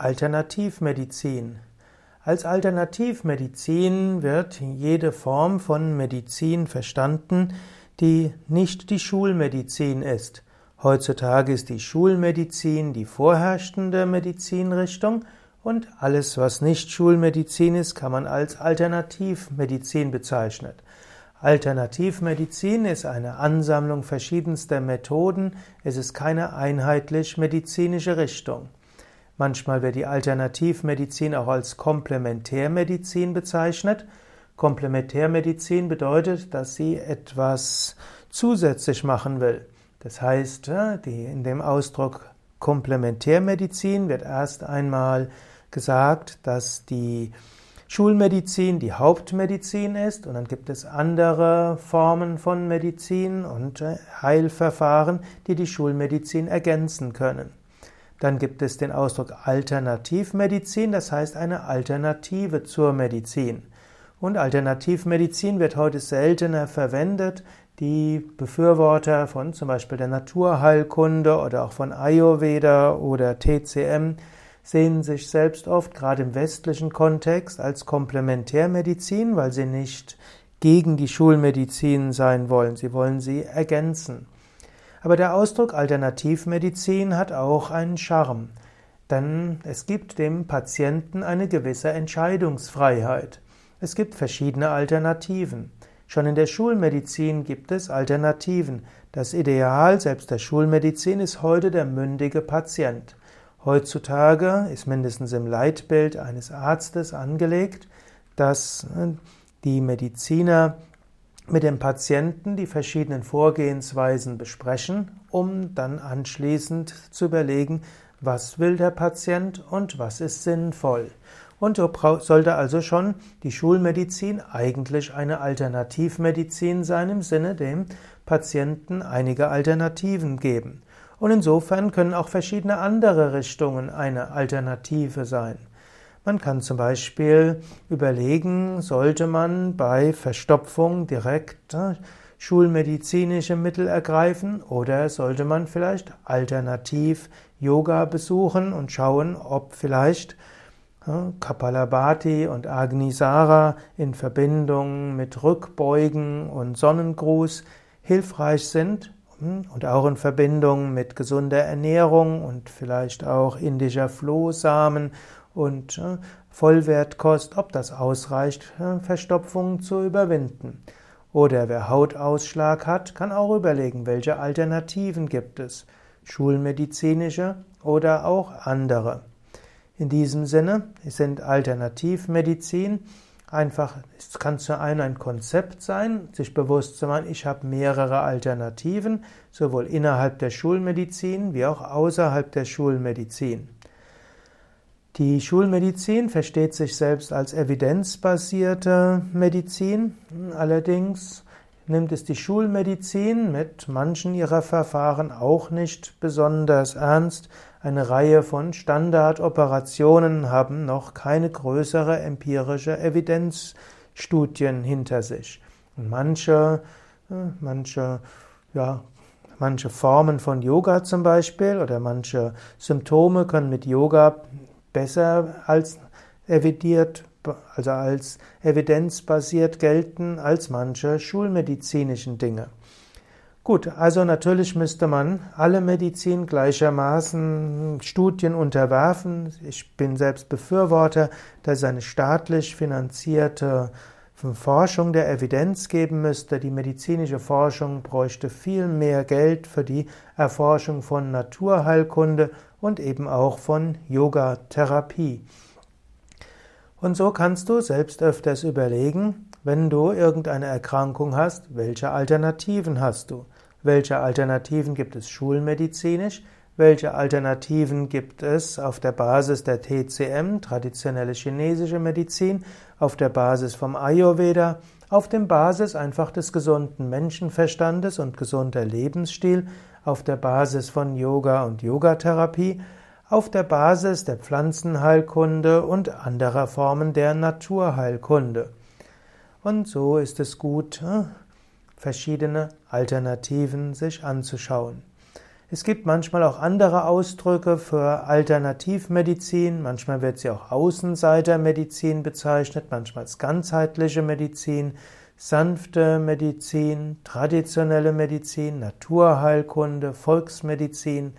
Alternativmedizin. Als Alternativmedizin wird jede Form von Medizin verstanden, die nicht die Schulmedizin ist. Heutzutage ist die Schulmedizin die vorherrschende Medizinrichtung und alles, was nicht Schulmedizin ist, kann man als Alternativmedizin bezeichnen. Alternativmedizin ist eine Ansammlung verschiedenster Methoden, es ist keine einheitlich medizinische Richtung. Manchmal wird die Alternativmedizin auch als Komplementärmedizin bezeichnet. Komplementärmedizin bedeutet, dass sie etwas zusätzlich machen will. Das heißt, in dem Ausdruck Komplementärmedizin wird erst einmal gesagt, dass die Schulmedizin die Hauptmedizin ist und dann gibt es andere Formen von Medizin und Heilverfahren, die die Schulmedizin ergänzen können. Dann gibt es den Ausdruck Alternativmedizin, das heißt eine Alternative zur Medizin. Und Alternativmedizin wird heute seltener verwendet. Die Befürworter von zum Beispiel der Naturheilkunde oder auch von Ayurveda oder TCM sehen sich selbst oft, gerade im westlichen Kontext, als Komplementärmedizin, weil sie nicht gegen die Schulmedizin sein wollen. Sie wollen sie ergänzen. Aber der Ausdruck Alternativmedizin hat auch einen Charme, denn es gibt dem Patienten eine gewisse Entscheidungsfreiheit. Es gibt verschiedene Alternativen. Schon in der Schulmedizin gibt es Alternativen. Das Ideal selbst der Schulmedizin ist heute der mündige Patient. Heutzutage ist mindestens im Leitbild eines Arztes angelegt, dass äh, die Mediziner mit dem Patienten die verschiedenen Vorgehensweisen besprechen, um dann anschließend zu überlegen, was will der Patient und was ist sinnvoll. Und so sollte also schon die Schulmedizin eigentlich eine Alternativmedizin sein, im Sinne dem Patienten einige Alternativen geben. Und insofern können auch verschiedene andere Richtungen eine Alternative sein. Man kann zum Beispiel überlegen, sollte man bei Verstopfung direkt äh, schulmedizinische Mittel ergreifen oder sollte man vielleicht alternativ Yoga besuchen und schauen, ob vielleicht äh, Kapalabhati und Agnisara in Verbindung mit Rückbeugen und Sonnengruß hilfreich sind hm, und auch in Verbindung mit gesunder Ernährung und vielleicht auch indischer Flohsamen und äh, Vollwertkost, ob das ausreicht, äh, Verstopfungen zu überwinden. Oder wer Hautausschlag hat, kann auch überlegen, welche Alternativen gibt es, schulmedizinische oder auch andere. In diesem Sinne sind Alternativmedizin einfach, es kann zu einem ein Konzept sein, sich bewusst zu machen, ich habe mehrere Alternativen, sowohl innerhalb der Schulmedizin wie auch außerhalb der Schulmedizin. Die Schulmedizin versteht sich selbst als evidenzbasierte Medizin. Allerdings nimmt es die Schulmedizin mit manchen ihrer Verfahren auch nicht besonders ernst. Eine Reihe von Standardoperationen haben noch keine größere empirische Evidenzstudien hinter sich. Manche, äh, manche, ja, manche Formen von Yoga zum Beispiel oder manche Symptome können mit Yoga besser als evidiert, also als evidenzbasiert gelten als manche schulmedizinischen Dinge. Gut, also natürlich müsste man alle Medizin gleichermaßen Studien unterwerfen. Ich bin selbst Befürworter, dass eine staatlich finanzierte Forschung der Evidenz geben müsste. Die medizinische Forschung bräuchte viel mehr Geld für die Erforschung von Naturheilkunde und eben auch von Yoga-Therapie. Und so kannst du selbst öfters überlegen, wenn du irgendeine Erkrankung hast, welche Alternativen hast du? Welche Alternativen gibt es schulmedizinisch? Welche Alternativen gibt es auf der Basis der TCM, traditionelle chinesische Medizin, auf der Basis vom Ayurveda, auf der Basis einfach des gesunden Menschenverstandes und gesunder Lebensstil, auf der Basis von Yoga und Yogatherapie, auf der Basis der Pflanzenheilkunde und anderer Formen der Naturheilkunde. Und so ist es gut, äh, verschiedene Alternativen sich anzuschauen. Es gibt manchmal auch andere Ausdrücke für Alternativmedizin. Manchmal wird sie auch Außenseitermedizin bezeichnet, manchmal als ganzheitliche Medizin, sanfte Medizin, traditionelle Medizin, Naturheilkunde, Volksmedizin.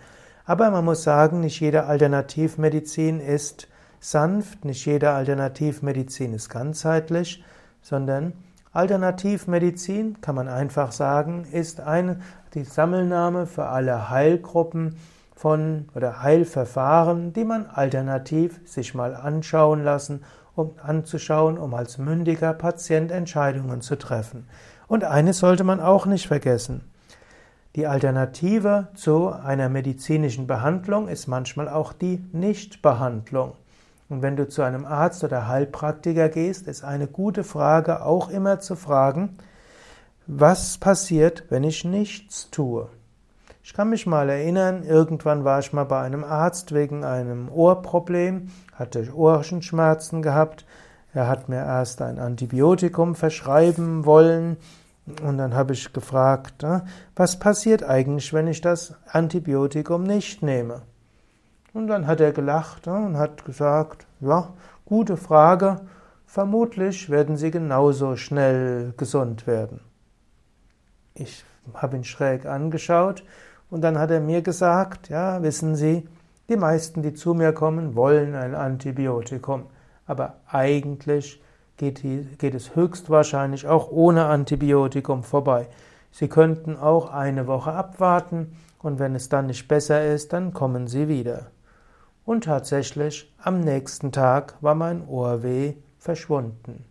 Aber man muss sagen, nicht jede Alternativmedizin ist sanft, nicht jede Alternativmedizin ist ganzheitlich, sondern Alternativmedizin, kann man einfach sagen, ist eine, die Sammelname für alle Heilgruppen von oder Heilverfahren, die man alternativ sich mal anschauen lassen, um anzuschauen, um als mündiger Patient Entscheidungen zu treffen. Und eines sollte man auch nicht vergessen. Die Alternative zu einer medizinischen Behandlung ist manchmal auch die Nichtbehandlung. Und wenn du zu einem Arzt oder Heilpraktiker gehst, ist eine gute Frage auch immer zu fragen, was passiert, wenn ich nichts tue? Ich kann mich mal erinnern, irgendwann war ich mal bei einem Arzt wegen einem Ohrproblem, hatte Ohrenschmerzen gehabt. Er hat mir erst ein Antibiotikum verschreiben wollen und dann habe ich gefragt, was passiert eigentlich, wenn ich das Antibiotikum nicht nehme? Und dann hat er gelacht und hat gesagt, ja, gute Frage, vermutlich werden Sie genauso schnell gesund werden. Ich habe ihn schräg angeschaut und dann hat er mir gesagt, ja, wissen Sie, die meisten, die zu mir kommen, wollen ein Antibiotikum, aber eigentlich geht, geht es höchstwahrscheinlich auch ohne Antibiotikum vorbei. Sie könnten auch eine Woche abwarten und wenn es dann nicht besser ist, dann kommen Sie wieder. Und tatsächlich, am nächsten Tag war mein Ohrweh verschwunden.